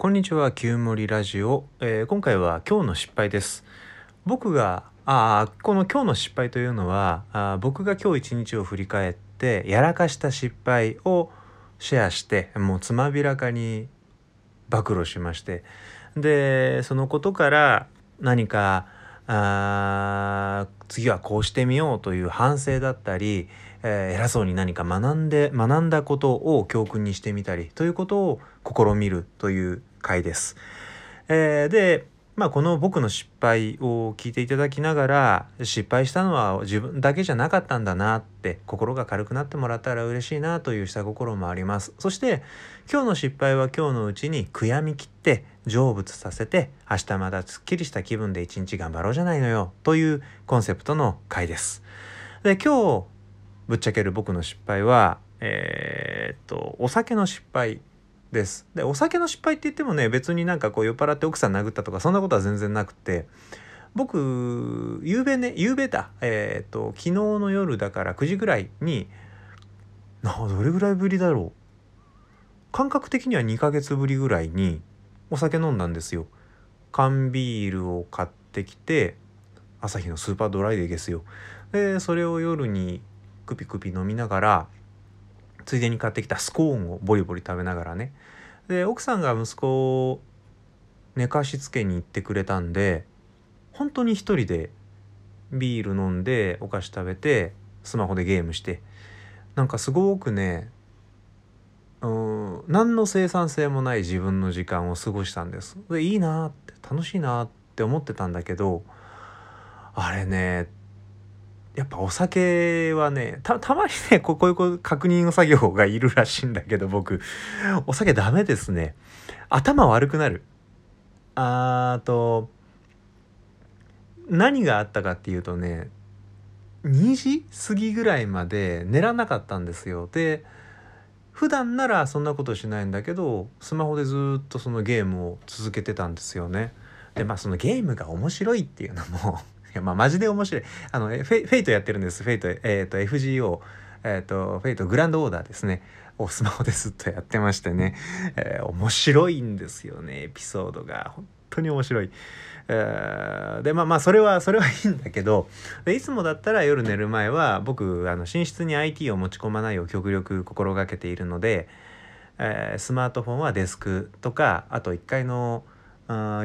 こんにちは、旧森ラジオ、えー今回は今日の失敗です。僕が、あこの今日の失敗というのは、あ僕が今日一日を振り返って、やらかした失敗をシェアして、もうつまびらかに暴露しまして、で、そのことから何か、あ次はこうしてみようという反省だったり、えー偉そうに何か学んで学んだことを教訓にしてみたりということを試みるという回です。えーで、まあ、この僕の失敗を聞いていただきながら失敗したのは自分だけじゃなかったんだなって心が軽くなってもらったら嬉しいなという下心もあります。そして今日の失敗は今日のうちに悔やみ切って成仏させて明日またすっきりした気分で一日頑張ろうじゃないのよというコンセプトの回です。で今日ぶっちゃける僕の失敗はえーっとお酒の失敗です。でお酒の失敗って言ってもね別になんかこう酔っ払って奥さん殴ったとかそんなことは全然なくて。僕夕べね夕べだ。えーと昨日の夜だから9時ぐらいになどれぐらいぶりだろう。感覚的には2ヶ月ぶりぐらいにお酒飲んだんですよ。缶ビールを買ってきてアサヒのスーパードライですよ。でそれを夜にクピクピ飲みながらついでに買ってきたスコーンをボリボリ食べながらね。で奥さんが息子を寝かしつけに行ってくれたんで本当に一人でビール飲んでお菓子食べてスマホでゲームしてなんかすごくねうん何の生産性もない自分の時間を過ごしたんです。でいいなって楽しいなって思ってたんだけどあれねやっぱお酒はねたまにねこうこういう確認の作業がいるらしいんだけど僕お酒ダメですね。頭悪くなる。あと何があったかっていうとね2時過ぎぐらいまで寝らなかったんですよ。で普段ならそんなことしないんだけどスマホでずっとそのゲームを続けてたんですよね。でまあそのゲームが面白いっていうのもやまあマジで面白い。あのフェフェイトやってるんです。フェイトえっ、と FGO えっ、と Fate/Grand Order ですね。をスマホでずっとやってましてね、えー面白いんですよね。エピソードが。本当に面白い、えーでまあまあそれはそれはいいんだけどでいつもだったら夜寝る前は僕あの寝室に IT を持ち込まないよう極力心がけているので、えースマートフォンはデスクとかあと1階の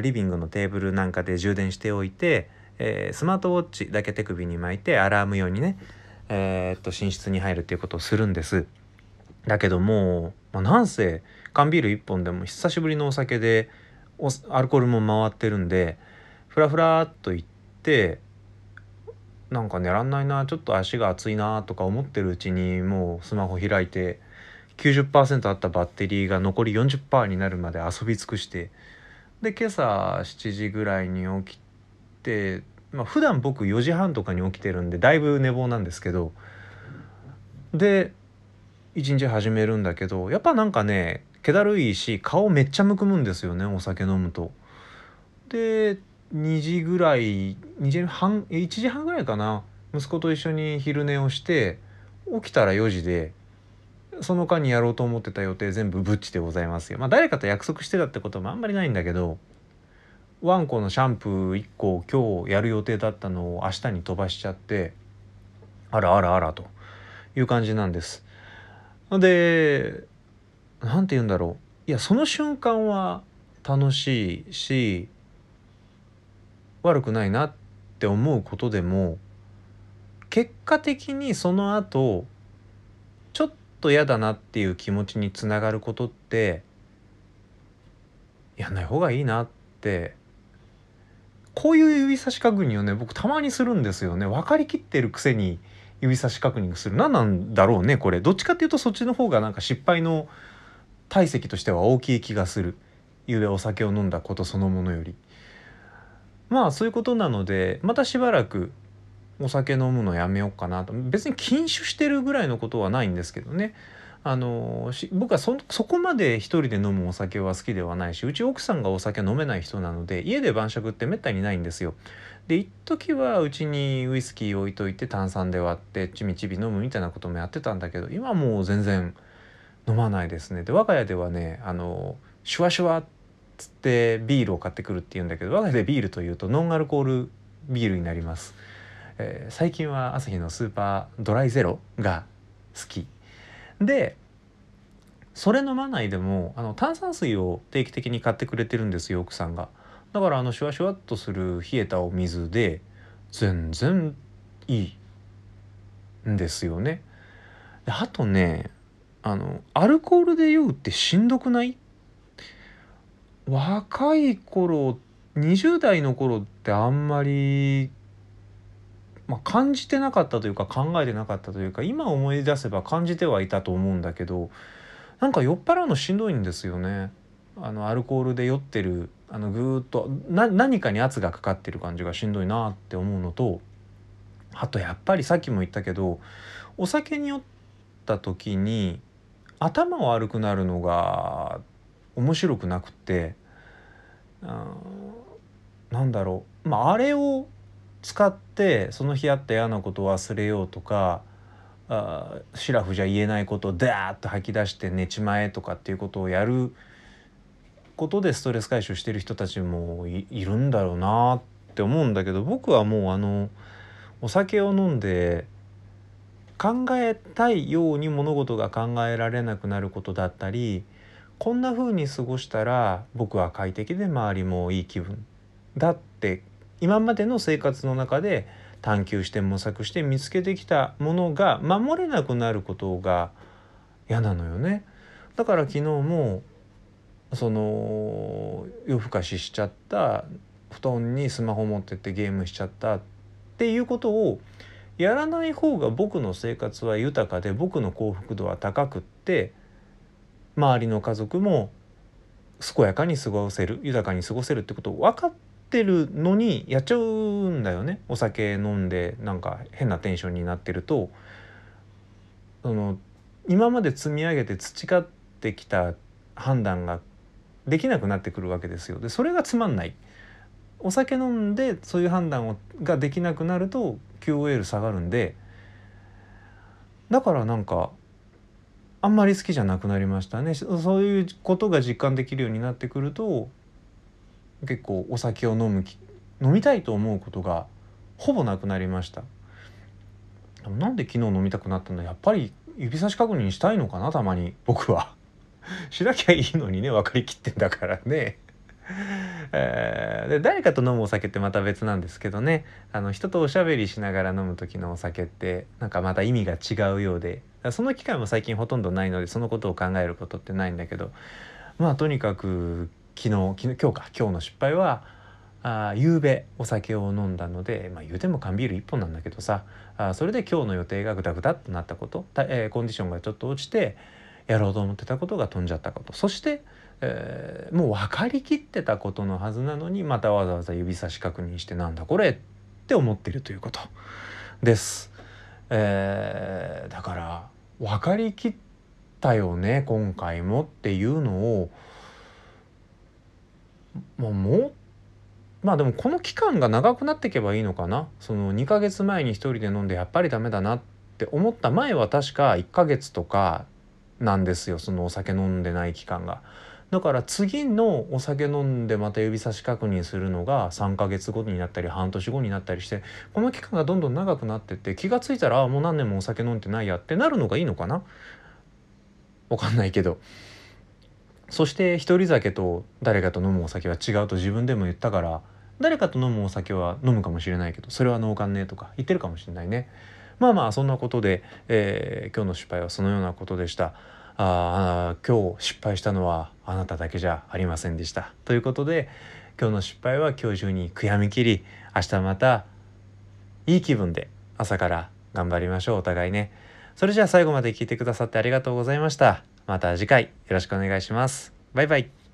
リビングのテーブルなんかで充電しておいて、えースマートウォッチだけ手首に巻いてアラーム用にね、えーっと寝室に入るっていうことをするんです。だけどもう、まあ、なんせ缶ビール1本でも久しぶりのお酒でおアルコールも回ってるんでフラフラっと行ってなんか寝らんないなちょっと足が熱いなとか思ってるうちにもうスマホ開いて90%あったバッテリーが残り40%になるまで遊び尽くしてで今朝7時ぐらいに起きてまあ普段僕4時半とかに起きてるんでだいぶ寝坊なんですけどで一日始めるんだけどやっぱなんかね気だるいし顔めっちゃむくむんですよねお酒飲むと。で2時ぐらい2時半1時半ぐらいかな息子と一緒に昼寝をして起きたら4時でその間にやろうと思ってた予定全部ぶっちでございますよ。まあ誰かと約束してたってこともあんまりないんだけどワンコのシャンプー1個今日やる予定だったのを明日に飛ばしちゃってあらあらあらという感じなんです。で何て言うんだろういやその瞬間は楽しいし悪くないなって思うことでも結果的にその後ちょっと嫌だなっていう気持ちにつながることってやんない方がいいなってこういう指差し確認をね僕たまにするんですよね。分かりきってるくせに指差し確認する。何なんだろうねこれ。どっちかっていうとそっちの方がなんか失敗の体積としては大きい気がする。ゆうお酒を飲んだことそのものより。まあそういうことなのでまたしばらくお酒飲むのやめようかなと。別に禁酒してるぐらいのことはないんですけどね。あのし僕はそそこまで一人で飲むお酒は好きではないしうち奥さんがお酒飲めない人なので家で晩酌ってめったにないんですよ。で一時はうちにウイスキー置いといて炭酸で割ってちびちび飲むみたいなこともやってたんだけど今はもう全然飲まないですね。で我が家ではねあのシュワシュワっつってビールを買ってくるっていうんだけど我が家でビールというとノンアルコールビールになります、えー、最近は朝日のスーパードライゼロが好きでそれ飲まないでもあの炭酸水を定期的に買ってくれてるんですよ奥さんが。だからあのシュワシュワっとする冷えたお水で全然いいんですよね。であとねあのアルコールで酔うってしんどくない？若い頃20代の頃ってあんまり、まあ、感じてなかったというか考えてなかったというか今思い出せば感じてはいたと思うんだけどなんか酔っ払うのしんどいんですよね。あのアルコールで酔ってるあのぐーっと何かに圧がかかってる感じがしんどいなって思うのとあとやっぱりさっきも言ったけどお酒に酔った時に頭悪くなるのが面白くなくってうんなんだろう。まああれを使ってその日あった嫌なことを忘れようとかあシラフじゃ言えないことをダーッと吐き出して寝ちまえとかっていうことをやることでストレス解消してる人たちもいるんだろうなって思うんだけど僕はもうあのお酒を飲んで考えたいように物事が考えられなくなることだったりこんな風に過ごしたら僕は快適で周りもいい気分だって今までの生活の中で探求して模索して見つけてきたものが守れなくなることが嫌なのよね。だから昨日もその夜更かししちゃった布団にスマホ持ってってゲームしちゃったっていうことをやらない方が僕の生活は豊かで僕の幸福度は高くって周りの家族も健やかに過ごせる豊かに過ごせるってことを分かってるのにやっちゃうんだよねお酒飲んでなんか変なテンションになってるとその今まで積み上げて培ってきた判断ができなくなってくるわけですよ。でそれがつまんない。お酒飲んでそういう判断をができなくなると QOL 下がるんでだからなんかあんまり好きじゃなくなりましたねそういうことが実感できるようになってくると結構お酒を飲む飲みたいと思うことがほぼなくなりました。なんで昨日飲みたくなったのやっぱり指差し確認したいのかな？たまに。僕は。しなきゃいいのにね分かりきってんだからね。えー、で誰かと飲むお酒ってまた別なんですけどね。あの人とおしゃべりしながら飲む時のお酒ってなんかまた意味が違うようで。その機会も最近ほとんどないのでそのことを考えることってないんだけど。まあとにかく昨日昨日今日か。今日の失敗はあ夕べお酒を飲んだので、まあ、言うても缶ビール1本なんだけどさ。あそれで今日の予定がグダグダっとなったこと、えー、コンディションがちょっと落ちてやろうと思ってたことが飛んじゃったこと。そして、えー、もう分かりきってたことのはずなのにまたわざわざ指差し確認してなんだこれって思ってるということ。です。えー、だから分かりきったよね今回もっていうのをもうまあでもこの期間が長くなっていけばいいのかな。その2ヶ月前に一人で飲んでやっぱりダメだなって思った前は確か1ヶ月とかなんですよ。そのお酒飲んでない期間が。だから次のお酒飲んでまた指差し確認するのが3ヶ月後になったり半年後になったりしてこの期間がどんどん長くなってって気が付いたらもう何年もお酒飲んでないやってなるのがいいのかな。わかんないけど。そして一人酒と誰かと飲むお酒は違うと自分でも言ったから誰かと飲むお酒は飲むかもしれないけどそれは脳幹ねとか言ってるかもしれないね。まあまあそんなことで、えー、今日の失敗はそのようなことでした。あ今日失敗したのはあなただけじゃありませんでした。ということで今日の失敗は今日中に悔やみきり明日またいい気分で朝から頑張りましょうお互いね。それじゃあ最後まで聞いてくださってありがとうございました。また次回よろしくお願いします。バイバイ。